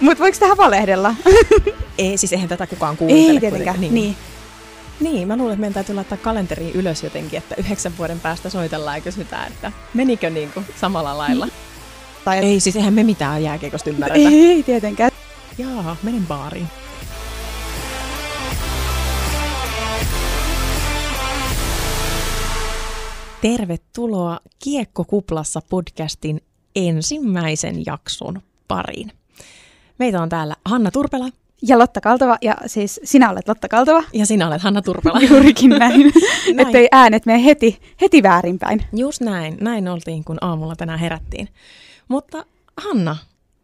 Mutta voiko tähän valehdella? Ei, siis eihän tätä kukaan kuuntele. Ei tietenkään, niin. niin. Niin, mä luulen, että meidän täytyy laittaa kalenteriin ylös jotenkin, että yhdeksän vuoden päästä soitellaan ja kysytään, että menikö niin kuin samalla lailla. Tai et... Ei, siis eihän me mitään jääkiekosta ymmärretä. Ei, tietenkään. Jaa, menen baariin. Tervetuloa Kiekkokuplassa podcastin ensimmäisen jakson pariin. Meitä on täällä Hanna Turpela. Ja Lotta Kaltova, ja siis sinä olet Lotta Kaltova. Ja sinä olet Hanna Turpela. Juurikin näin, näin. ettei äänet mene heti, heti väärinpäin. Just näin, näin oltiin kun aamulla tänään herättiin. Mutta Hanna,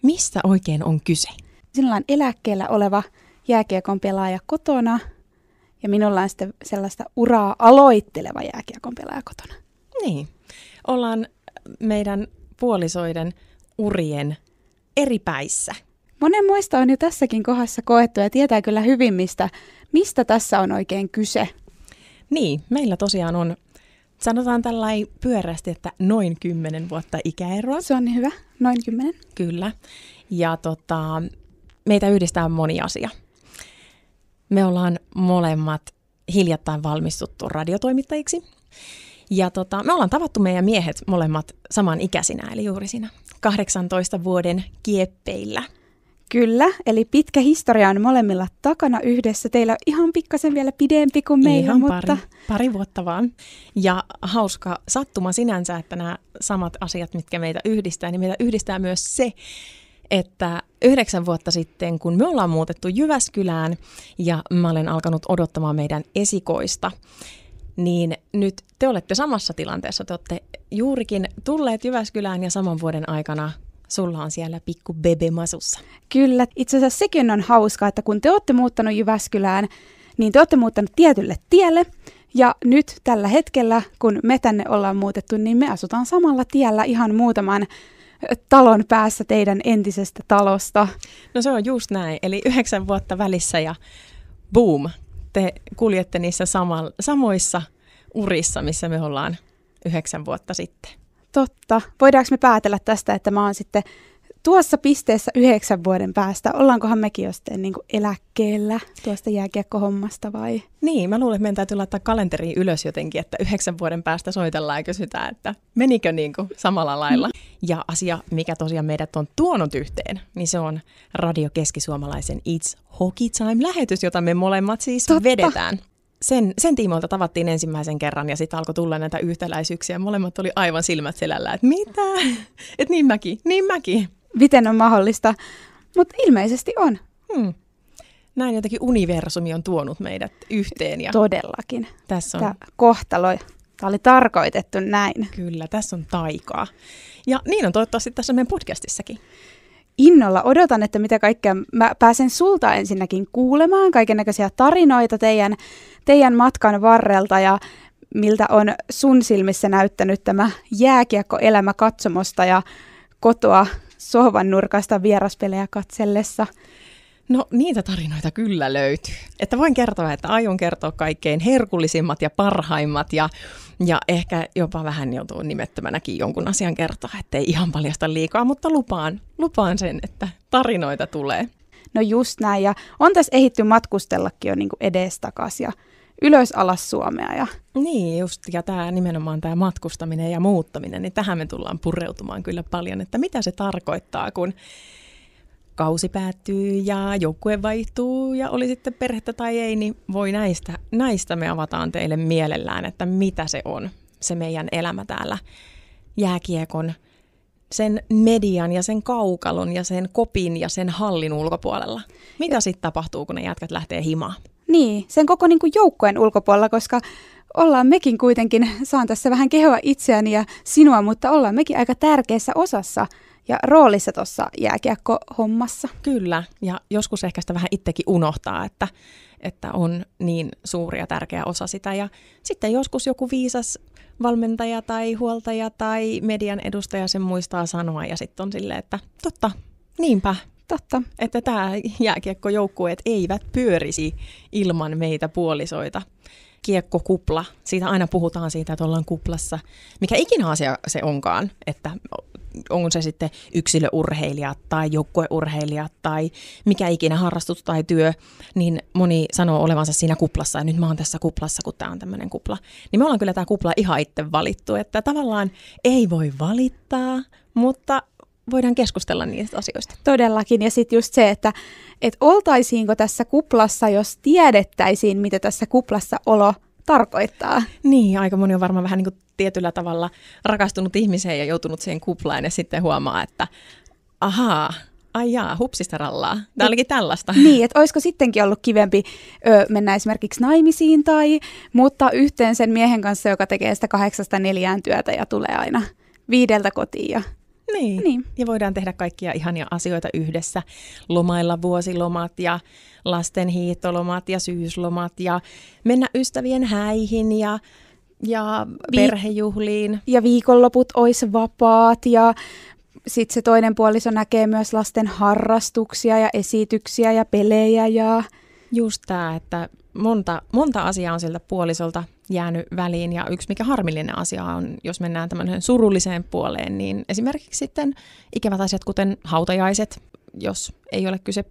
mistä oikein on kyse? Sinulla on eläkkeellä oleva jääkiekon pelaaja kotona, ja minulla on sitten sellaista uraa aloitteleva jääkiekon pelaaja kotona. Niin, ollaan meidän puolisoiden urien eri päissä. Monen muista on jo tässäkin kohdassa koettu ja tietää kyllä hyvin, mistä, mistä tässä on oikein kyse. Niin, meillä tosiaan on, sanotaan tällainen pyörästi, että noin kymmenen vuotta ikäeroa. Se on niin hyvä, noin kymmenen. Kyllä. Ja tota, meitä yhdistää moni asia. Me ollaan molemmat hiljattain valmistuttu radiotoimittajiksi. Ja tota, me ollaan tavattu meidän miehet molemmat saman ikäisinä, eli juuri siinä 18 vuoden kieppeillä. Kyllä, eli pitkä historia on molemmilla takana yhdessä. Teillä on ihan pikkasen vielä pidempi kuin meillä, ihan mutta... Pari, pari vuotta vaan. Ja hauska sattuma sinänsä, että nämä samat asiat, mitkä meitä yhdistää, niin meitä yhdistää myös se, että yhdeksän vuotta sitten, kun me ollaan muutettu Jyväskylään ja mä olen alkanut odottamaan meidän esikoista, niin nyt te olette samassa tilanteessa. Te olette juurikin tulleet Jyväskylään ja saman vuoden aikana sulla on siellä pikku bebe masussa. Kyllä, itse asiassa sekin on hauskaa, että kun te olette muuttanut Jyväskylään, niin te olette muuttanut tietylle tielle, ja nyt tällä hetkellä, kun me tänne ollaan muutettu, niin me asutaan samalla tiellä ihan muutaman talon päässä teidän entisestä talosta. No se on just näin, eli yhdeksän vuotta välissä ja boom, te kuljette niissä sama, samoissa urissa, missä me ollaan yhdeksän vuotta sitten. Totta. Voidaanko me päätellä tästä, että mä oon sitten tuossa pisteessä yhdeksän vuoden päästä, ollaankohan mekin jostain niin eläkkeellä tuosta jääkiekkohommasta vai? Niin, mä luulen, että meidän täytyy laittaa kalenteriin ylös jotenkin, että yhdeksän vuoden päästä soitellaan ja kysytään, että menikö niin kuin samalla lailla. Mm. Ja asia, mikä tosiaan meidät on tuonut yhteen, niin se on Radio Keskisuomalaisen It's Hockey Time-lähetys, jota me molemmat siis Totta. vedetään sen, sen tiimoilta tavattiin ensimmäisen kerran ja sitten alkoi tulla näitä yhtäläisyyksiä. Molemmat oli aivan silmät selällä, että mitä? Että niin mäkin, niin mäkin miten on mahdollista, mutta ilmeisesti on. Hmm. Näin jotenkin universumi on tuonut meidät yhteen. Ja Todellakin. Tässä on... Tämä kohtalo, tämä oli tarkoitettu näin. Kyllä, tässä on taikaa. Ja niin on toivottavasti tässä meidän podcastissakin. Innolla odotan, että mitä kaikkea mä pääsen sulta ensinnäkin kuulemaan, kaiken näköisiä tarinoita teidän, teidän matkan varrelta ja miltä on sun silmissä näyttänyt tämä jääkiekkoelämä katsomosta ja kotoa sohvan nurkasta vieraspelejä katsellessa? No niitä tarinoita kyllä löytyy. Että voin kertoa, että aion kertoa kaikkein herkullisimmat ja parhaimmat ja, ja ehkä jopa vähän joutuu nimettömänäkin jonkun asian kertoa, ettei ihan paljasta liikaa, mutta lupaan, lupaan sen, että tarinoita tulee. No just näin ja on tässä ehitty matkustellakin jo niin edestakaisin ja ylös alas Suomea. Ja... Niin just, ja tämä nimenomaan tämä matkustaminen ja muuttaminen, niin tähän me tullaan pureutumaan kyllä paljon, että mitä se tarkoittaa, kun kausi päättyy ja joukkue vaihtuu ja oli sitten perhettä tai ei, niin voi näistä, näistä me avataan teille mielellään, että mitä se on, se meidän elämä täällä jääkiekon, sen median ja sen kaukalon ja sen kopin ja sen hallin ulkopuolella. Mitä sitten tapahtuu, kun ne jätkät lähtee himaan? Niin, sen koko niin kuin joukkueen ulkopuolella, koska ollaan mekin kuitenkin, saan tässä vähän kehoa itseäni ja sinua, mutta ollaan mekin aika tärkeässä osassa ja roolissa tuossa jääkiekko-hommassa. Kyllä, ja joskus ehkä sitä vähän itsekin unohtaa, että, että on niin suuri ja tärkeä osa sitä. Ja sitten joskus joku viisas valmentaja tai huoltaja tai median edustaja sen muistaa sanoa ja sitten on silleen, että totta, niinpä, Totta. Että tämä jääkiekkojoukkueet eivät pyörisi ilman meitä puolisoita. Kiekkokupla. Siitä aina puhutaan siitä, että ollaan kuplassa. Mikä ikinä asia se onkaan, että on se sitten yksilöurheilijat tai joukkueurheilijat tai mikä ikinä harrastus tai työ, niin moni sanoo olevansa siinä kuplassa ja nyt mä oon tässä kuplassa, kun tämä on tämmöinen kupla. Niin me ollaan kyllä tämä kupla ihan itse valittu, että tavallaan ei voi valittaa, mutta voidaan keskustella niistä asioista. Todellakin, ja sitten just se, että et oltaisiinko tässä kuplassa, jos tiedettäisiin, mitä tässä kuplassa olo tarkoittaa. Niin, aika moni on varmaan vähän niin kuin tietyllä tavalla rakastunut ihmiseen ja joutunut siihen kuplaan ja sitten huomaa, että ahaa, ai jaa, hupsista rallaa. Tämä olikin tällaista. Niin, että olisiko sittenkin ollut kivempi ö, mennä esimerkiksi naimisiin tai muuttaa yhteen sen miehen kanssa, joka tekee sitä kahdeksasta neljään työtä ja tulee aina viideltä kotiin ja niin. niin, ja voidaan tehdä kaikkia ihania asioita yhdessä. Lomailla vuosilomat ja lasten hiihtolomat ja syyslomat ja mennä ystävien häihin ja, ja Vi- perhejuhliin. Ja viikonloput olisi vapaat ja sitten se toinen puoliso näkee myös lasten harrastuksia ja esityksiä ja pelejä ja... Just tämä, että monta, monta asiaa on siltä puolisolta jäänyt väliin. Ja yksi mikä harmillinen asia on, jos mennään tämmöiseen surulliseen puoleen, niin esimerkiksi sitten ikävät asiat, kuten hautajaiset, jos ei ole kyse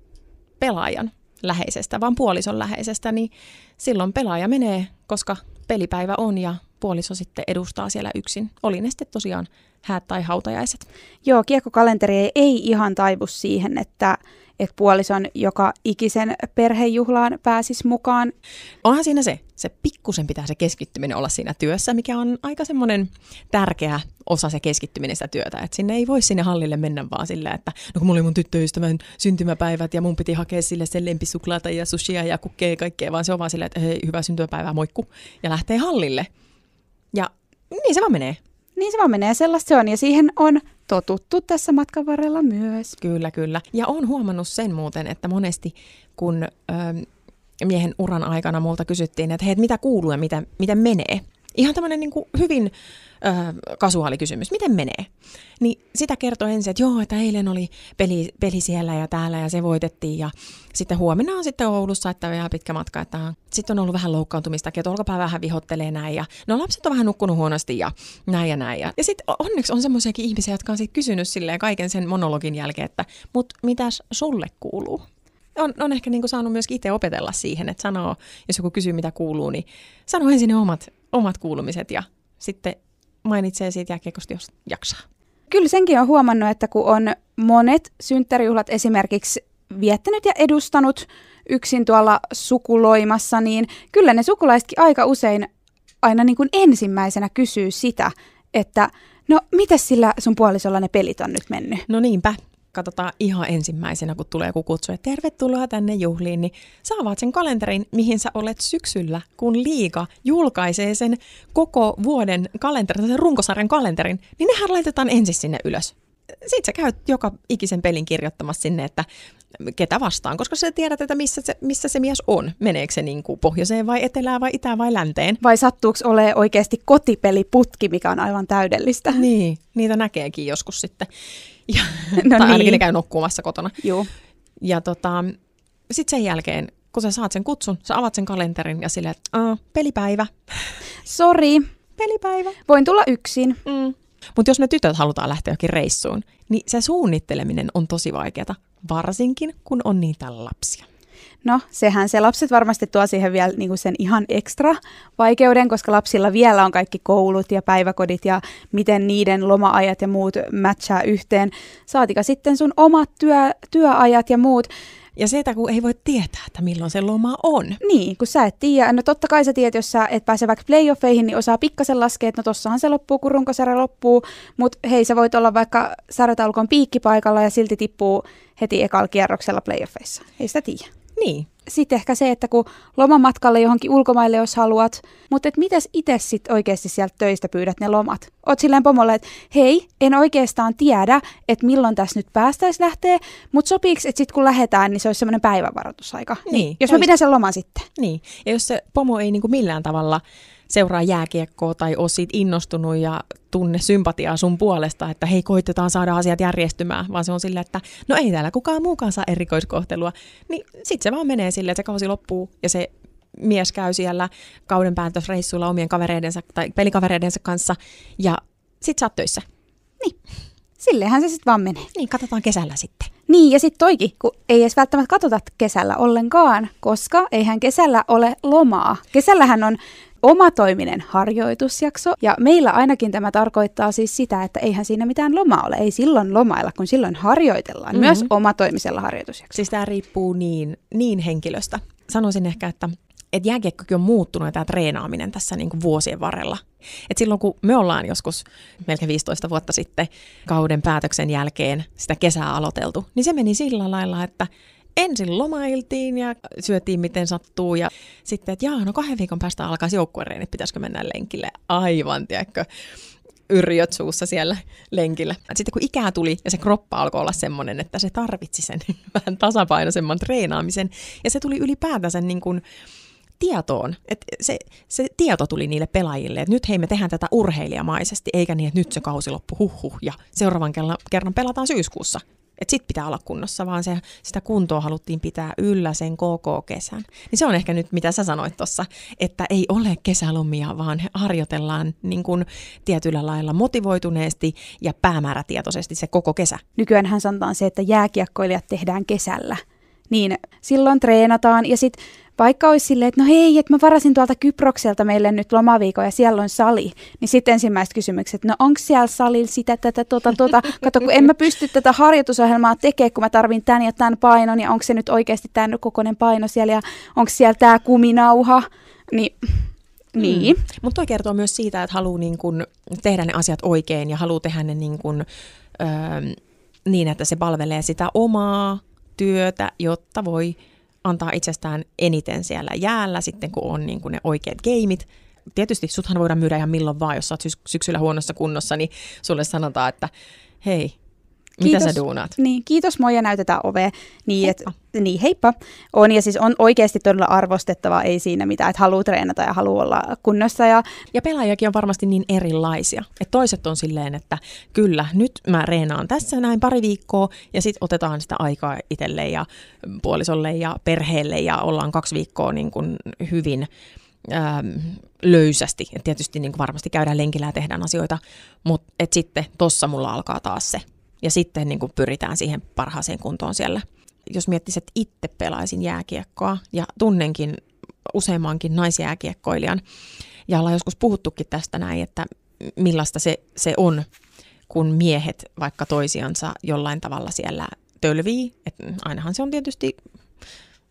pelaajan läheisestä, vaan puolison läheisestä, niin silloin pelaaja menee, koska pelipäivä on ja puoliso sitten edustaa siellä yksin. Oli ne sitten tosiaan häät tai hautajaiset. Joo, kiekkokalenteri ei ihan taivu siihen, että että puolison joka ikisen perhejuhlaan pääsisi mukaan. Onhan siinä se, se pikkusen pitää se keskittyminen olla siinä työssä, mikä on aika semmoinen tärkeä osa se keskittyminen sitä työtä. Että sinne ei voi sinne hallille mennä vaan sillä, että no kun mulla oli mun tyttöystävän syntymäpäivät ja mun piti hakea sille sen lempisuklaata ja sushia ja kukkeja ja kaikkea, vaan se on vaan sillä, että hei, hyvää syntymäpäivää, moikku, ja lähtee hallille. Ja niin se vaan menee. Niin se vaan menee, sellaista se on. Ja siihen on totuttu tässä matkan varrella myös. Kyllä, kyllä. Ja on huomannut sen muuten, että monesti kun ö, miehen uran aikana multa kysyttiin, että hei, mitä kuuluu ja mitä, miten menee. Ihan tämmöinen niin hyvin ö, kasuaali kysymys, miten menee? Niin sitä kertoo ensin, että joo, että eilen oli peli, peli siellä ja täällä ja se voitettiin ja sitten huomenna on sitten Oulussa, että on vielä pitkä matka, että sitten on ollut vähän loukkaantumista, että olkapää vähän vihottelee näin ja no lapset on vähän nukkunut huonosti ja näin ja näin. Ja, ja sitten onneksi on semmoisiakin ihmisiä, jotka on sitten kysynyt silleen kaiken sen monologin jälkeen, että mut mitäs sulle kuuluu? On, on ehkä niin kuin saanut myös itse opetella siihen, että sanoo, jos joku kysyy mitä kuuluu, niin sano ensin ne omat, omat kuulumiset ja sitten mainitsee siitä jälkeen, jos jaksaa. Kyllä senkin on huomannut, että kun on monet synttärijuhlat esimerkiksi viettänyt ja edustanut yksin tuolla sukuloimassa, niin kyllä ne sukulaisetkin aika usein aina niin kuin ensimmäisenä kysyy sitä, että no miten sillä sun puolisolla ne pelit on nyt mennyt? No niinpä, katsotaan ihan ensimmäisenä, kun tulee joku kutsu, että tervetuloa tänne juhliin, niin saavat sen kalenterin, mihin sä olet syksyllä, kun liika julkaisee sen koko vuoden kalenterin, sen runkosarjan kalenterin, niin nehän laitetaan ensin sinne ylös. Sitten sä käyt joka ikisen pelin kirjoittamassa sinne, että ketä vastaan, koska sä tiedät, että missä se, missä se mies on. Meneekö se niin kuin pohjoiseen vai etelään vai itään vai länteen. Vai sattuuko ole oikeasti kotipeliputki, mikä on aivan täydellistä. Niin, niitä näkeekin joskus sitten. Ja, no tai niin. ainakin ne käy nukkumassa kotona. Joo. Ja tota, sitten sen jälkeen, kun sä saat sen kutsun, sä avaat sen kalenterin ja silleen, että pelipäivä. Sori. Pelipäivä. Voin tulla yksin. Mm. Mutta jos me tytöt halutaan lähteä jokin reissuun, niin se suunnitteleminen on tosi vaikeaa, varsinkin kun on niitä lapsia. No, sehän se lapset varmasti tuo siihen vielä niin kuin sen ihan ekstra vaikeuden, koska lapsilla vielä on kaikki koulut ja päiväkodit ja miten niiden loma-ajat ja muut matchaa yhteen. Saatika sitten sun omat työ, työajat ja muut. Ja se, että kun ei voi tietää, että milloin se loma on. Niin, kun sä et tiedä. No totta kai sä tiedät, jos sä et pääse vaikka playoffeihin, niin osaa pikkasen laskea, että no tossahan se loppuu, kun runkosarja loppuu. Mutta hei, sä voit olla vaikka sarjataulukon piikkipaikalla ja silti tippuu heti ekalla kierroksella playoffeissa. Ei sitä tiedä. Niin. Sitten ehkä se, että kun lomamatkalle johonkin ulkomaille, jos haluat, mutta että mitäs itse sitten oikeasti sieltä töistä pyydät ne lomat? Oot silleen pomolle, että hei, en oikeastaan tiedä, että milloin tässä nyt päästäisiin lähteä, mutta sopiiko, että sitten kun lähdetään, niin se olisi semmoinen päivävaroitusaika. Niin, niin jos mä pidän sen loman sitten. Niin, ja jos se pomo ei niin kuin millään tavalla seuraa jääkiekkoa tai ole siitä innostunut ja tunne sympatiaa sun puolesta, että hei, koitetaan saada asiat järjestymään, vaan se on silleen, että no ei täällä kukaan muukaan saa erikoiskohtelua, niin sitten se vaan menee silleen, että se kausi loppuu ja se mies käy siellä kauden päätösreissuilla omien kavereidensa tai pelikavereidensa kanssa ja sit sä oot töissä. Niin, sillehän se sitten vaan menee. Niin, katsotaan kesällä sitten. Niin, ja sitten toikin, kun ei edes välttämättä katsota kesällä ollenkaan, koska eihän kesällä ole lomaa. Kesällähän on omatoiminen harjoitusjakso, ja meillä ainakin tämä tarkoittaa siis sitä, että eihän siinä mitään lomaa ole. Ei silloin lomailla, kun silloin harjoitellaan, mm-hmm. myös omatoimisella harjoitusjaksolla. Siis tämä riippuu niin, niin henkilöstä. Sanoisin ehkä, että että jääkiekkokin on muuttunut ja tämä treenaaminen tässä niin kuin vuosien varrella. Et silloin kun me ollaan joskus melkein 15 vuotta sitten kauden päätöksen jälkeen sitä kesää aloiteltu, niin se meni sillä lailla, että ensin lomailtiin ja syötiin miten sattuu ja sitten, että jaa, no kahden viikon päästä alkaisi joukkuereenit, pitäisikö mennä lenkille. Aivan, tiedätkö, yrjöt suussa siellä lenkillä. Sitten kun ikää tuli ja se kroppa alkoi olla semmoinen, että se tarvitsi sen vähän tasapainoisemman treenaamisen ja se tuli ylipäätänsä niin kuin, tietoon, että se, se tieto tuli niille pelaajille, että nyt hei me tehdään tätä urheilijamaisesti, eikä niin, että nyt se kausi loppu huh ja seuraavan kerran pelataan syyskuussa. Että sit pitää olla kunnossa, vaan se, sitä kuntoa haluttiin pitää yllä sen koko kesän. Niin se on ehkä nyt, mitä sä sanoit tuossa, että ei ole kesälomia, vaan harjoitellaan niin kuin tietyllä lailla motivoituneesti ja päämäärätietoisesti se koko kesä. Nykyään hän sanotaan se, että jääkiekkoilijat tehdään kesällä. Niin silloin treenataan ja sitten vaikka olisi silleen, että no hei, että mä varasin tuolta Kyprokselta meille nyt lomaviikon ja siellä on sali, niin sitten ensimmäiset kysymykset, no onko siellä salilla sitä, tätä, tota, tota. Kato, kun en mä pysty tätä harjoitusohjelmaa tekemään, kun mä tarvin tämän ja tämän painon, ja onko se nyt oikeasti tämän kokoinen paino siellä, ja onko siellä tämä kuminauha, niin niin. Mm. Mutta toi kertoo myös siitä, että haluaa niin kun tehdä ne asiat oikein ja haluaa tehdä ne niin, kun, öö, niin, että se palvelee sitä omaa työtä, jotta voi antaa itsestään eniten siellä jäällä sitten, kun on niin kuin ne oikeat gameit. Tietysti suthan voidaan myydä ihan milloin vaan, jos sä oot syksyllä huonossa kunnossa, niin sulle sanotaan, että hei, mitä kiitos, sä duunaat? Niin, kiitos, moi ja näytetään ove. Niin, heippa. Et, niin, heippa. On ja siis on oikeasti todella arvostettava, ei siinä mitään, että haluaa treenata ja haluaa olla kunnossa. Ja, ja pelaajakin on varmasti niin erilaisia. Että toiset on silleen, että kyllä, nyt mä reenaan tässä näin pari viikkoa ja sitten otetaan sitä aikaa itselle ja puolisolle ja perheelle ja ollaan kaksi viikkoa niin kuin hyvin ähm, löysästi. Et tietysti niin kuin varmasti käydään lenkillä ja tehdään asioita, mutta sitten tossa mulla alkaa taas se ja sitten niin kuin pyritään siihen parhaaseen kuntoon siellä. Jos miettisit, että itse pelaisin jääkiekkoa ja tunnenkin useammankin naisjääkiekkoilijan, ja ollaan joskus puhuttukin tästä näin, että millaista se, se on, kun miehet vaikka toisiansa jollain tavalla siellä tölvii. Et ainahan se on tietysti,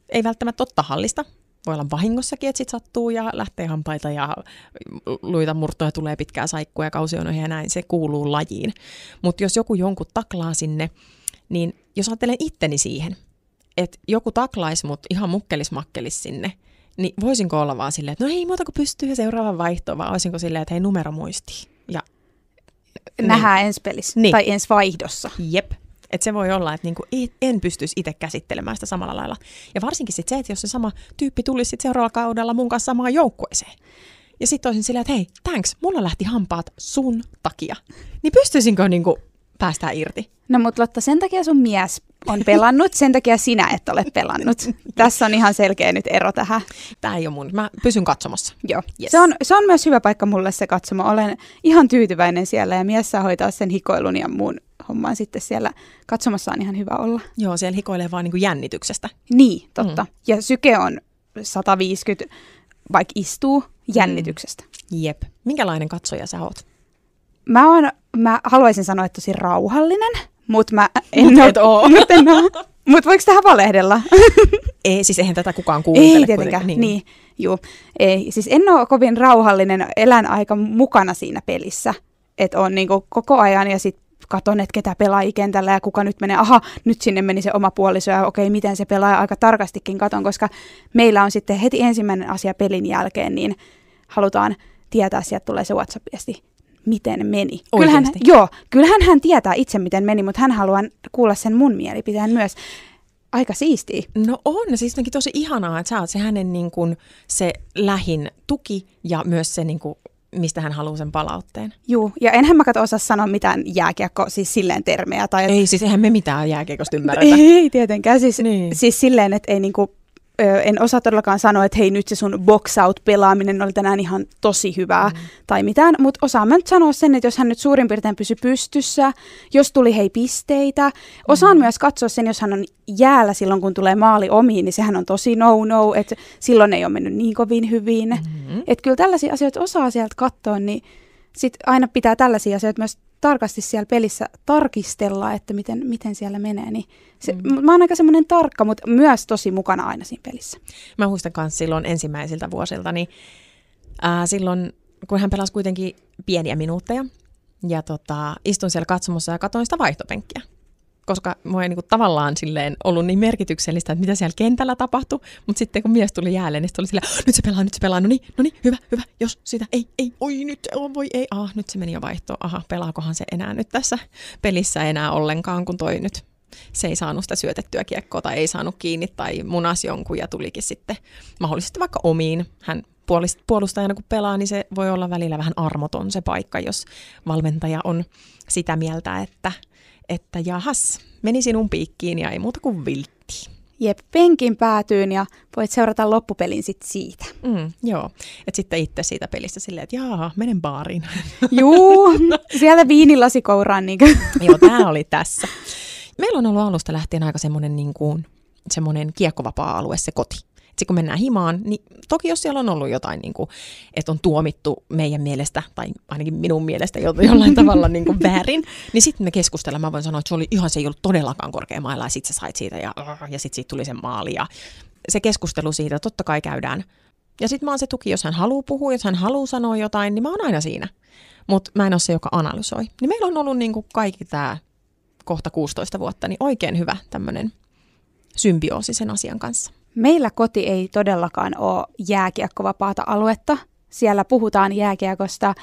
ei välttämättä ole tahallista, voi olla vahingossakin, että sit sattuu ja lähtee hampaita ja luita murtoja tulee pitkää saikkua ja kausionoja ja näin, se kuuluu lajiin. Mutta jos joku jonkun taklaa sinne, niin jos ajattelen itteni siihen, että joku taklaisi mut ihan mukkelismakkelis sinne, niin voisinko olla vaan silleen, että no ei muuta kuin pystyy seuraava vaihto, vai olisinko silleen, että hei numero muisti. Ja, Nähdään niin. ensi pelissä niin. tai ensi vaihdossa. Jep. Että se voi olla, että niinku en pystyisi itse käsittelemään sitä samalla lailla. Ja varsinkin sit se, että jos se sama tyyppi tulisi sit seuraavalla kaudella mun kanssa samaan joukkueeseen. Ja sitten olisin silleen, että hei, thanks, mulla lähti hampaat sun takia. Niin pystyisinkö niinku päästään irti? No mutta Lotta, sen takia sun mies on pelannut, sen takia sinä et ole pelannut. Tässä on ihan selkeä nyt ero tähän. Tämä ei ole mun, mä pysyn katsomassa. Joo, yes. se, on, se on myös hyvä paikka mulle se katsomo. Olen ihan tyytyväinen siellä ja mies saa hoitaa sen hikoilun ja muun homman sitten siellä katsomassa on ihan hyvä olla. Joo, siellä hikoilee vaan niin kuin jännityksestä. Niin, totta. Mm. Ja syke on 150, vaikka istuu jännityksestä. Mm. Jep. Minkälainen katsoja sä oot? Mä, oon, mä haluaisin sanoa, että tosi rauhallinen, mutta mä en Mut en oo. Mut voiko tähän valehdella? Ei, siis eihän tätä kukaan kuuntele. Ei tietenkään, niin. niin juu. Ei, siis en ole kovin rauhallinen, elän aika mukana siinä pelissä. Että on niinku koko ajan ja sitten katon, että ketä pelaa kentällä ja kuka nyt menee, aha, nyt sinne meni se oma puoliso ja okei, miten se pelaa, aika tarkastikin katon, koska meillä on sitten heti ensimmäinen asia pelin jälkeen, niin halutaan tietää, sieltä tulee se WhatsApp-viesti, miten meni. Kyllähän, joo, kyllähän hän tietää itse, miten meni, mutta hän haluaa kuulla sen mun mielipiteen myös. Aika siistiä. No on, siis tosi ihanaa, että sä oot se hänen niin kuin, se lähin tuki ja myös se niin kuin, mistä hän haluaa sen palautteen. Juu, ja enhän mä osaa sanoa mitään jääkiekko, siis silleen termejä. Tai Ei, siis eihän me mitään jääkiekosta ymmärretä. Ei tietenkään, siis, niin. siis silleen, että ei niinku, ö, en osaa todellakaan sanoa, että hei nyt se sun box out pelaaminen oli tänään ihan tosi hyvää mm. tai mitään, mutta osaan mä nyt sanoa sen, että jos hän nyt suurin piirtein pysy pystyssä, jos tuli hei pisteitä, osaan mm. myös katsoa sen, jos hän on jäällä silloin, kun tulee maali omiin, niin sehän on tosi no-no, että silloin ei ole mennyt niin kovin hyvin. Mm-hmm. Että kyllä tällaisia asioita osaa sieltä katsoa, niin sit aina pitää tällaisia asioita myös tarkasti siellä pelissä tarkistella, että miten, miten siellä menee. Niin se, mm. Mä oon aika semmoinen tarkka, mutta myös tosi mukana aina siinä pelissä. Mä muistan myös silloin ensimmäisiltä vuosilta, niin ää, silloin kun hän pelasi kuitenkin pieniä minuutteja, ja tota, istun siellä katsomossa ja katsoin sitä vaihtopenkkiä koska mua ei niin kuin, tavallaan silleen ollut niin merkityksellistä, että mitä siellä kentällä tapahtui, mutta sitten kun mies tuli jäälle, niin oli sillä, nyt se pelaa, nyt se pelaa, no niin, no niin, hyvä, hyvä, jos sitä, ei, ei, oi nyt, oh, voi ei, ah, nyt se meni jo vaihtoon, aha, pelaakohan se enää nyt tässä pelissä enää ollenkaan, kun toi nyt se ei saanut sitä syötettyä kiekkoa tai ei saanut kiinni tai munas jonkun ja tulikin sitten mahdollisesti vaikka omiin. Hän puolustajana kun pelaa, niin se voi olla välillä vähän armoton se paikka, jos valmentaja on sitä mieltä, että että jahas, meni sinun piikkiin ja ei muuta kuin viltti. Jep, penkin päätyyn ja voit seurata loppupelin sit siitä. Mm, joo, että sitten itse siitä pelistä silleen, että jaa, menen baariin. Juu, sieltä viinilasi kouraan. Niin joo, tämä oli tässä. Meillä on ollut alusta lähtien aika semmoinen niin kuin, semmoinen kiekkovapaa-alue, se koti sitten kun mennään himaan, niin toki jos siellä on ollut jotain, niin kuin, että on tuomittu meidän mielestä, tai ainakin minun mielestä jollain tavalla niin kuin väärin, niin sitten me keskustellaan. Mä voin sanoa, että se oli ihan se ei ollut todellakaan korkea mailla, ja sitten sä sait siitä, ja, ja sitten siitä tuli se maali. Ja se keskustelu siitä totta kai käydään. Ja sitten mä oon se tuki, jos hän haluaa puhua, jos hän haluaa sanoa jotain, niin mä oon aina siinä. Mutta mä en ole se, joka analysoi. Niin meillä on ollut niin kuin kaikki tämä kohta 16 vuotta, niin oikein hyvä tämmöinen symbioosi sen asian kanssa. Meillä koti ei todellakaan ole jääkiekkovapaata aluetta. Siellä puhutaan jääkiekosta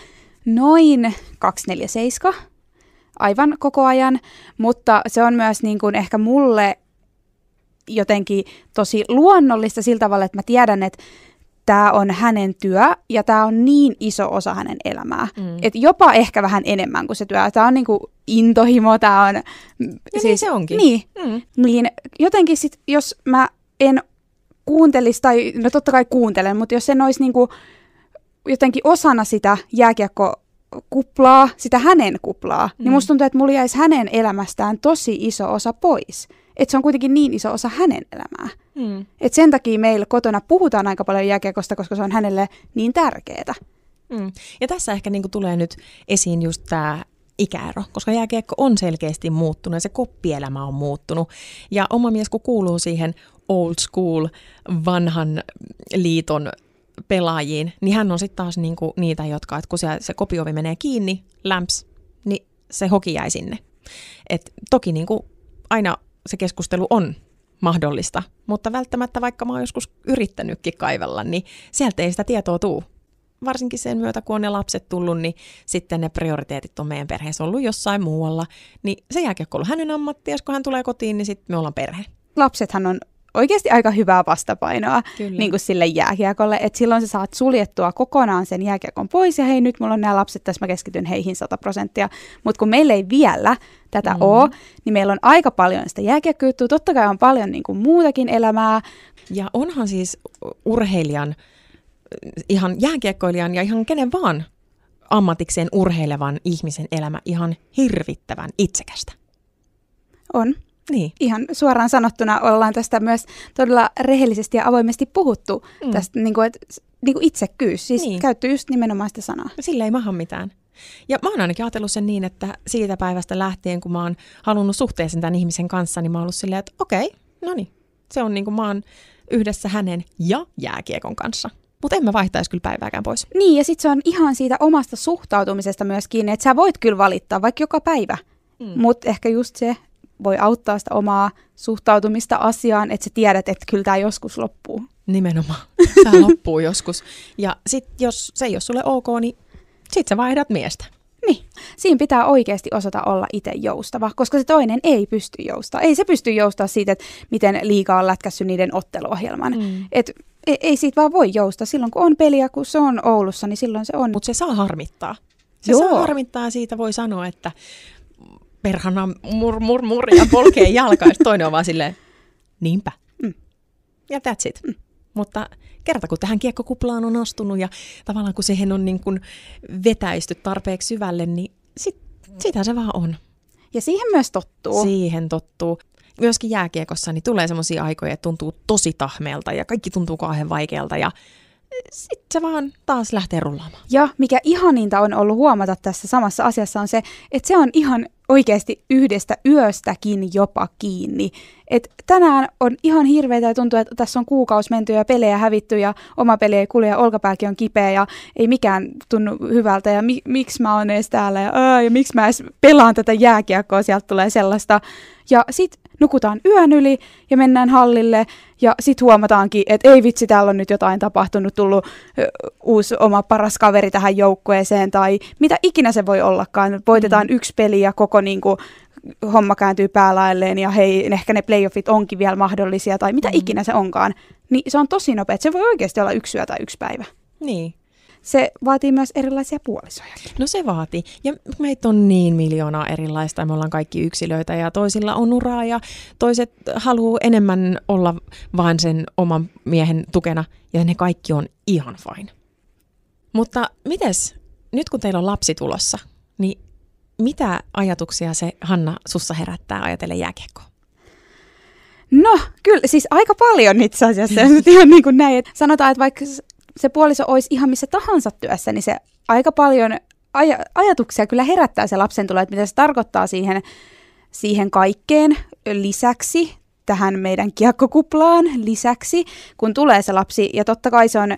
noin 247 aivan koko ajan, mutta se on myös niin kuin ehkä mulle jotenkin tosi luonnollista sillä tavalla, että mä tiedän, että tämä on hänen työ ja tämä on niin iso osa hänen elämää. Mm. Et jopa ehkä vähän enemmän kuin se työ. Tämä on niinku intohimo, tämä on... Ja siis, niin se onkin. Niin, mm. niin jotenkin sit, jos mä en kuuntelisi, tai no totta kai kuuntelen, mutta jos se olisi niin kuin jotenkin osana sitä jääkiekkokuplaa, sitä hänen kuplaa, niin mm. niin musta tuntuu, että mulla jäisi hänen elämästään tosi iso osa pois. Että se on kuitenkin niin iso osa hänen elämää. Mm. Et sen takia meillä kotona puhutaan aika paljon jääkiekosta, koska se on hänelle niin tärkeää. Mm. Ja tässä ehkä niin tulee nyt esiin just tämä ikäero, koska jääkiekko on selkeästi muuttunut ja se koppielämä on muuttunut. Ja oma mies, kun kuuluu siihen old school vanhan liiton pelaajiin, niin hän on sitten taas niinku niitä, jotka, että kun se, kopiovi menee kiinni, lämps, niin se hoki jäi sinne. Et toki niinku aina se keskustelu on mahdollista, mutta välttämättä vaikka mä oon joskus yrittänytkin kaivella, niin sieltä ei sitä tietoa tuu. Varsinkin sen myötä, kun on ne lapset tullut, niin sitten ne prioriteetit on meidän perheessä ollut jossain muualla. Niin se jälkeen, kun hänen ammatti, ja kun hän tulee kotiin, niin sitten me ollaan perhe. Lapsethan on oikeasti aika hyvää vastapainoa niin kuin sille jääkiekolle, että silloin sä saat suljettua kokonaan sen jääkiekon pois ja hei nyt mulla on nämä lapset, tässä mä keskityn heihin 100 prosenttia, mutta kun meillä ei vielä tätä mm. ole, niin meillä on aika paljon sitä jääkiekkojuttua, totta kai on paljon niin kuin muutakin elämää. Ja onhan siis urheilijan, ihan jääkiekkoilijan ja ihan kenen vaan ammatikseen urheilevan ihmisen elämä ihan hirvittävän itsekästä. On. Niin. Ihan suoraan sanottuna ollaan tästä myös todella rehellisesti ja avoimesti puhuttu, mm. tästä niin kuin, et, niin kuin itsekkyys, siis niin. käytty just nimenomaan sitä sanaa. Sillä ei maha mitään. Ja mä oon ainakin ajatellut sen niin, että siitä päivästä lähtien, kun mä oon halunnut suhteeseen tämän ihmisen kanssa, niin mä oon ollut silleen, että okei, no niin, se on niin kuin mä oon yhdessä hänen ja jääkiekon kanssa. Mutta en mä vaihtaisi kyllä päivääkään pois. Niin, ja sitten se on ihan siitä omasta suhtautumisesta myös kiinni, että sä voit kyllä valittaa vaikka joka päivä. Mm. Mutta ehkä just se, voi auttaa sitä omaa suhtautumista asiaan, että sä tiedät, että kyllä tämä joskus loppuu. Nimenomaan. Tämä loppuu joskus. Ja sitten jos se ei ole sulle ok, niin sit sä vaihdat miestä. Niin. Siinä pitää oikeasti osata olla itse joustava, koska se toinen ei pysty joustaa. Ei se pysty joustaa siitä, että miten liikaa on lätkässyt niiden otteluohjelman. Mm. Et ei, ei siitä vaan voi joustaa. Silloin kun on peliä, kun se on Oulussa, niin silloin se on. Mutta se saa harmittaa. Se Joo. saa harmittaa siitä voi sanoa, että perhana mur, mur, mur ja polkee jalkaa, ja toinen on vaan silleen, niinpä. Mm. ja that's it. Mm. Mutta kerta kun tähän kiekkokuplaan on astunut ja tavallaan kun siihen on niin kuin vetäisty tarpeeksi syvälle, niin sit, sitä se vaan on. Ja siihen myös tottuu. Siihen tottuu. Myöskin jääkiekossa niin tulee semmoisia aikoja, että tuntuu tosi tahmeelta ja kaikki tuntuu kauhean vaikealta ja sitten se vaan taas lähtee rullaamaan. Ja mikä ihaninta on ollut huomata tässä samassa asiassa on se, että se on ihan oikeasti yhdestä yöstäkin jopa kiinni. Et tänään on ihan hirveitä ja tuntuu, että tässä on kuukausi menty ja pelejä hävitty ja oma peli ei kulje ja olkapääkin on kipeä ja ei mikään tunnu hyvältä ja mi- miksi mä oon edes täällä ja, ää, ja miksi mä edes pelaan tätä jääkiekkoa, sieltä tulee sellaista. Ja sit nukutaan yön yli ja mennään hallille ja sitten huomataankin, että ei vitsi, täällä on nyt jotain tapahtunut, tullut ö, uusi oma paras kaveri tähän joukkueeseen tai mitä ikinä se voi ollakaan. Voitetaan mm. yksi peli ja koko niin kuin, homma kääntyy päälailleen ja hei, ehkä ne playoffit onkin vielä mahdollisia tai mitä mm. ikinä se onkaan. Niin se on tosi nopea, se voi oikeasti olla yksi yö tai yksi päivä. Niin se vaatii myös erilaisia puolisoja. No se vaatii. Ja meitä on niin miljoonaa erilaista ja me ollaan kaikki yksilöitä ja toisilla on uraa ja toiset haluaa enemmän olla vain sen oman miehen tukena ja ne kaikki on ihan fine. Mutta mites, nyt kun teillä on lapsi tulossa, niin mitä ajatuksia se Hanna sussa herättää ajatella jääkiekkoa? No, kyllä, siis aika paljon itse asiassa. ihan niin kuin näin, että sanotaan, että vaikka se puoliso olisi ihan missä tahansa työssä, niin se aika paljon aj- ajatuksia kyllä herättää se lapsen tulo, että mitä se tarkoittaa siihen, siihen kaikkeen lisäksi, tähän meidän kiekkokuplaan lisäksi, kun tulee se lapsi. Ja totta kai se on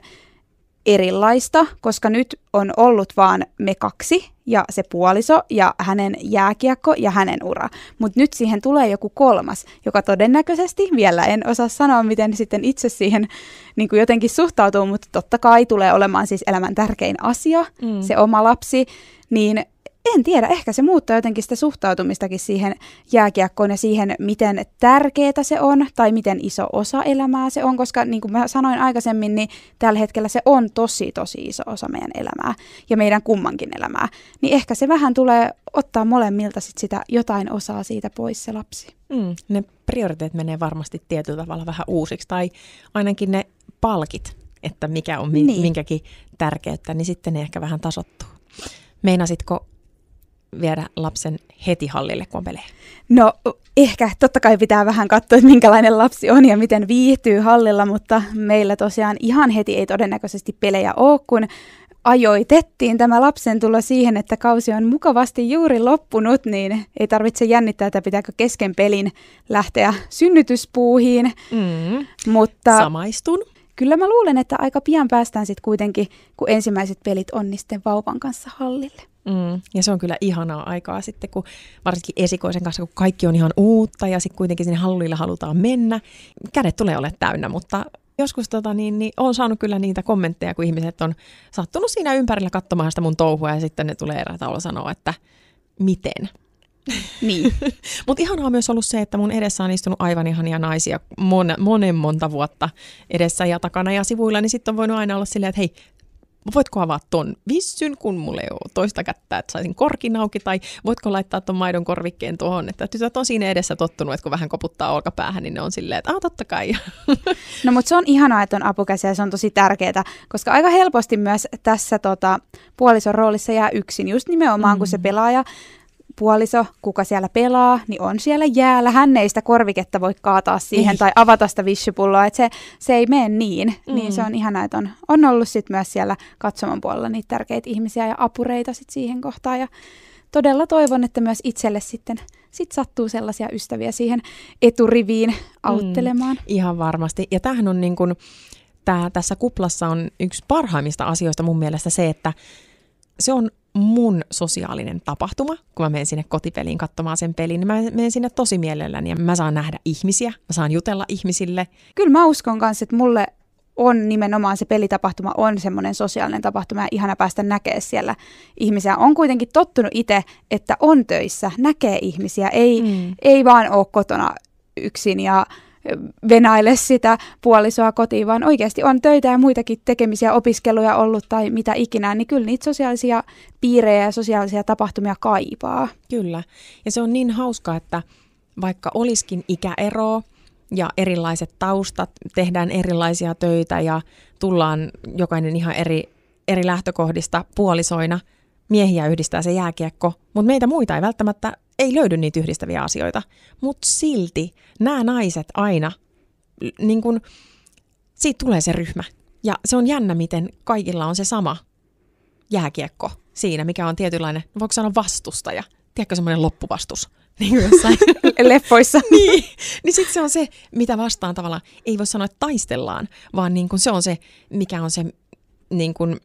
erilaista, koska nyt on ollut vaan me kaksi ja se puoliso ja hänen jääkiekko ja hänen ura. Mutta nyt siihen tulee joku kolmas, joka todennäköisesti, vielä en osaa sanoa, miten sitten itse siihen niin kuin jotenkin suhtautuu, mutta totta kai tulee olemaan siis elämän tärkein asia, mm. se oma lapsi, niin en tiedä, ehkä se muuttaa jotenkin sitä suhtautumistakin siihen jääkiekkoon ja siihen, miten tärkeää se on tai miten iso osa elämää se on, koska niin kuin mä sanoin aikaisemmin, niin tällä hetkellä se on tosi tosi iso osa meidän elämää ja meidän kummankin elämää. Niin ehkä se vähän tulee ottaa molemmilta sit sitä jotain osaa siitä pois se lapsi. Mm, ne prioriteet menee varmasti tietyllä tavalla vähän uusiksi tai ainakin ne palkit, että mikä on niin. minkäkin tärkeyttä, niin sitten ne ehkä vähän tasottuu. Meinasitko viedä lapsen heti hallille, kun on pelejä? No ehkä totta kai pitää vähän katsoa, että minkälainen lapsi on ja miten viihtyy hallilla, mutta meillä tosiaan ihan heti ei todennäköisesti pelejä ole, kun ajoitettiin tämä lapsen tulla siihen, että kausi on mukavasti juuri loppunut, niin ei tarvitse jännittää, että pitääkö kesken pelin lähteä synnytyspuuhiin. Mm. Mutta Samaistun. Kyllä mä luulen, että aika pian päästään sitten kuitenkin, kun ensimmäiset pelit on, niin sitten vauvan kanssa hallille. Mm, ja se on kyllä ihanaa aikaa sitten, kun varsinkin esikoisen kanssa, kun kaikki on ihan uutta ja sitten kuitenkin sinne hallille halutaan mennä. Kädet tulee ole täynnä, mutta joskus tota, niin, niin olen saanut kyllä niitä kommentteja, kun ihmiset on sattunut siinä ympärillä katsomaan sitä mun touhua ja sitten ne tulee erätaululla sanoa, että miten. Niin. Mutta ihanaa on myös ollut se, että mun edessä on istunut aivan ihania naisia mon, monen monta vuotta edessä ja takana ja sivuilla, niin sitten on voinut aina olla silleen, että hei, voitko avaa ton vissyn, kun mulle ei ole toista kättä, että saisin korkin auki, tai voitko laittaa ton maidon korvikkeen tuohon, että tytöt on siinä edessä tottunut, että kun vähän koputtaa olkapäähän, niin ne on silleen, että ah, totta kai. No mutta se on ihanaa, että on apukäsiä ja se on tosi tärkeää, koska aika helposti myös tässä tota, puolison roolissa jää yksin, just nimenomaan mm. kun se mm. pelaaja puoliso, kuka siellä pelaa, niin on siellä jäällä. Hän ei sitä korviketta voi kaataa siihen ei. tai avata sitä vissypulloa, että se, se ei mene niin. Mm. Niin se on ihanaa, että on, on ollut sit myös siellä katsomon puolella niitä tärkeitä ihmisiä ja apureita sit siihen kohtaan. Ja todella toivon, että myös itselle sitten sit sattuu sellaisia ystäviä siihen eturiviin auttelemaan. Mm, ihan varmasti. Ja tämähän on niin kuin, tää, tässä kuplassa on yksi parhaimmista asioista mun mielestä se, että se on mun sosiaalinen tapahtuma, kun mä menen sinne kotipeliin katsomaan sen pelin, niin mä menen sinne tosi mielelläni ja mä saan nähdä ihmisiä, mä saan jutella ihmisille. Kyllä mä uskon kanssa, että mulle on nimenomaan se pelitapahtuma on semmoinen sosiaalinen tapahtuma ja ihana päästä näkemään siellä ihmisiä. On kuitenkin tottunut itse, että on töissä, näkee ihmisiä, ei, mm. ei vaan ole kotona yksin ja venaile sitä puolisoa kotiin, vaan oikeasti on töitä ja muitakin tekemisiä, opiskeluja ollut tai mitä ikinä, niin kyllä niitä sosiaalisia piirejä ja sosiaalisia tapahtumia kaipaa. Kyllä, ja se on niin hauska, että vaikka olisikin ikäero ja erilaiset taustat, tehdään erilaisia töitä ja tullaan jokainen ihan eri, eri lähtökohdista puolisoina. Miehiä yhdistää se jääkiekko, mutta meitä muita ei välttämättä ei löydy niitä yhdistäviä asioita. Mutta silti nämä naiset aina, niin kun, siitä tulee se ryhmä. Ja se on jännä, miten kaikilla on se sama jääkiekko siinä, mikä on tietynlainen, voiko sanoa vastustaja. Tiedätkö semmoinen loppuvastus? Niin kuin jossain leffoissa. niin, niin sitten se on se, mitä vastaan tavallaan, ei voi sanoa, että taistellaan, vaan niin kuin se on se, mikä on se niin kuin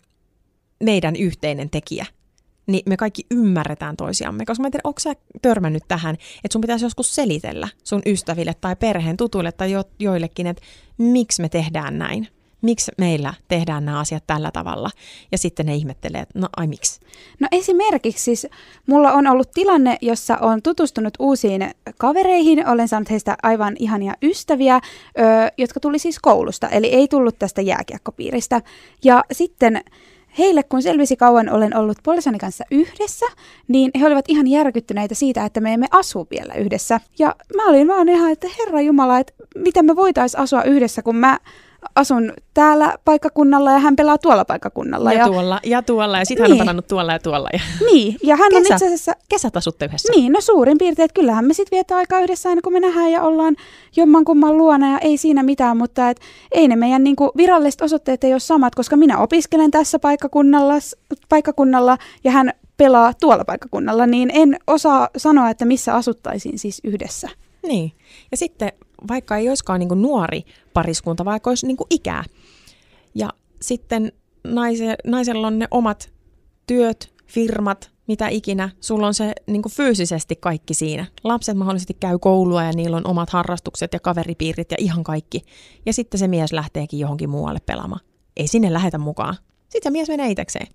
meidän yhteinen tekijä. Niin me kaikki ymmärretään toisiamme, koska mä en tiedä, onko sä törmännyt tähän, että sun pitäisi joskus selitellä sun ystäville tai perheen tutuille tai jo, joillekin, että miksi me tehdään näin miksi meillä tehdään nämä asiat tällä tavalla. Ja sitten ne ihmettelee, että no ai miksi. No esimerkiksi siis mulla on ollut tilanne, jossa on tutustunut uusiin kavereihin, olen saanut heistä aivan ihania ystäviä, ö, jotka tuli siis koulusta, eli ei tullut tästä jääkiekkopiiristä. Ja sitten heille, kun selvisi kauan olen ollut puolisoni kanssa yhdessä, niin he olivat ihan järkyttyneitä siitä, että me emme asu vielä yhdessä. Ja mä olin vaan ihan, että herra Jumala, että miten me voitaisiin asua yhdessä, kun mä asun täällä paikkakunnalla ja hän pelaa tuolla paikkakunnalla. Ja, ja tuolla ja tuolla ja sitten niin. hän on niin. pelannut tuolla ja tuolla. Ja... Niin, ja hän Kesä, on itse asiassa... Kesät asutte yhdessä. Niin, no suurin piirtein, että kyllähän me sitten vietetään aikaa yhdessä aina kun me nähdään ja ollaan jommankumman luona ja ei siinä mitään, mutta et, ei ne meidän niinku, viralliset osoitteet ei ole samat, koska minä opiskelen tässä paikkakunnalla, paikkakunnalla ja hän pelaa tuolla paikkakunnalla, niin en osaa sanoa, että missä asuttaisiin siis yhdessä. Niin, ja sitten vaikka ei olisikaan niin nuori pariskunta, vaikka olisi niin ikää. Ja sitten naise, naisella on ne omat työt, firmat, mitä ikinä. Sulla on se niin fyysisesti kaikki siinä. Lapset mahdollisesti käy koulua ja niillä on omat harrastukset ja kaveripiirit ja ihan kaikki. Ja sitten se mies lähteekin johonkin muualle pelaamaan. Ei sinne lähetä mukaan. Sitten se mies menee itsekseen.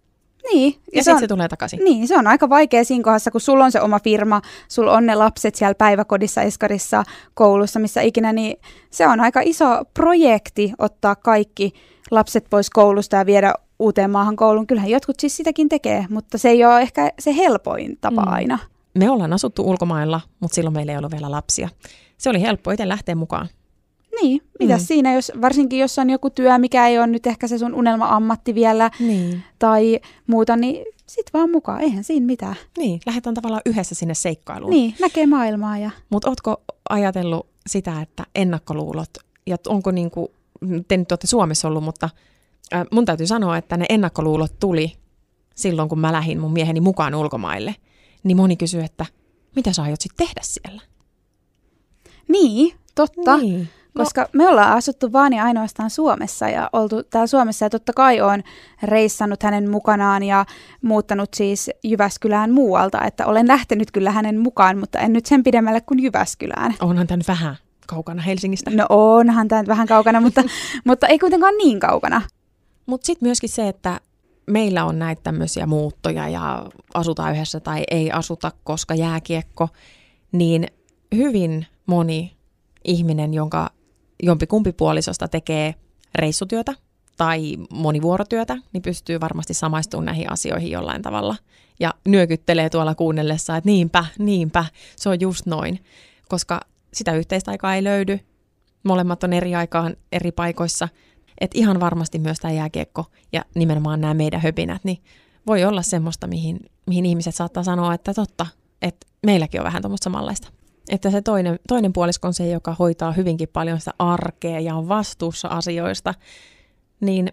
Niin. Ja, ja sitten se tulee takaisin. Niin, se on aika vaikea siinä kohdassa, kun sulla on se oma firma, sulla on ne lapset siellä päiväkodissa, eskarissa, koulussa, missä ikinä, niin se on aika iso projekti ottaa kaikki lapset pois koulusta ja viedä uuteen maahan kouluun. Kyllähän jotkut siis sitäkin tekee, mutta se ei ole ehkä se helpoin tapa mm. aina. Me ollaan asuttu ulkomailla, mutta silloin meillä ei ollut vielä lapsia. Se oli helppo itse lähteä mukaan. Niin, mitä mm. siinä, jos, varsinkin jos on joku työ, mikä ei ole nyt ehkä se sun unelma-ammatti vielä niin. tai muuta, niin sit vaan mukaan, eihän siinä mitään. Niin, lähdetään tavallaan yhdessä sinne seikkailuun. Niin, näkee maailmaa. Ja... Mutta ootko ajatellut sitä, että ennakkoluulot, ja onko niinku, te nyt olette Suomessa ollut, mutta äh, mun täytyy sanoa, että ne ennakkoluulot tuli silloin, kun mä lähdin mun mieheni mukaan ulkomaille. Niin moni kysyy, että mitä sä aiot sitten tehdä siellä? Niin, totta. Niin. No. Koska no. me ollaan asuttu vaan ja ainoastaan Suomessa ja oltu täällä Suomessa ja totta kai on reissannut hänen mukanaan ja muuttanut siis Jyväskylään muualta, että olen lähtenyt kyllä hänen mukaan, mutta en nyt sen pidemmälle kuin Jyväskylään. Onhan tämä vähän kaukana Helsingistä. No onhan tämä vähän kaukana, mutta, mutta ei kuitenkaan niin kaukana. Mutta sitten myöskin se, että meillä on näitä tämmöisiä muuttoja ja asutaan yhdessä tai ei asuta, koska jääkiekko, niin hyvin moni ihminen, jonka jompikumpi puolisosta tekee reissutyötä tai monivuorotyötä, niin pystyy varmasti samaistumaan näihin asioihin jollain tavalla. Ja nyökyttelee tuolla kuunnellessa, että niinpä, niinpä, se on just noin. Koska sitä yhteistä aikaa ei löydy. Molemmat on eri aikaan eri paikoissa. Että ihan varmasti myös tämä jääkiekko ja nimenomaan nämä meidän höpinät, niin voi olla semmoista, mihin, mihin ihmiset saattaa sanoa, että totta, että meilläkin on vähän tuommoista samanlaista. Että se toinen, toinen puolisko on se, joka hoitaa hyvinkin paljon sitä arkea ja on vastuussa asioista, niin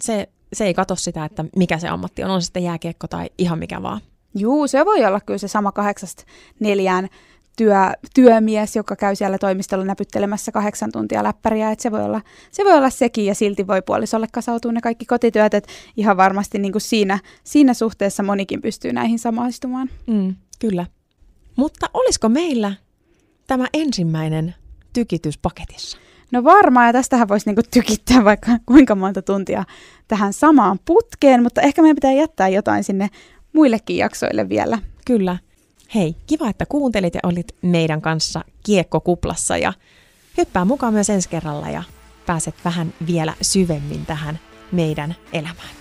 se, se ei katso sitä, että mikä se ammatti on, on se sitten jääkiekko tai ihan mikä vaan. Juu, se voi olla kyllä se sama kahdeksasta neljään työ, työmies, joka käy siellä toimistolla näpyttelemässä kahdeksan tuntia läppäriä, että se voi, olla, se voi olla sekin ja silti voi puolisolle kasautua ne kaikki kotityöt, että ihan varmasti niin kuin siinä, siinä suhteessa monikin pystyy näihin samaistumaan. Mm, kyllä. Mutta olisiko meillä tämä ensimmäinen tykitys paketissa? No varmaan, ja tästähän voisi niinku tykittää vaikka kuinka monta tuntia tähän samaan putkeen, mutta ehkä meidän pitää jättää jotain sinne muillekin jaksoille vielä. Kyllä. Hei, kiva, että kuuntelit ja olit meidän kanssa kiekkokuplassa ja hyppää mukaan myös ensi kerralla ja pääset vähän vielä syvemmin tähän meidän elämään.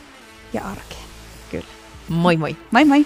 Ja arkeen. Kyllä. Moi moi. Moi moi.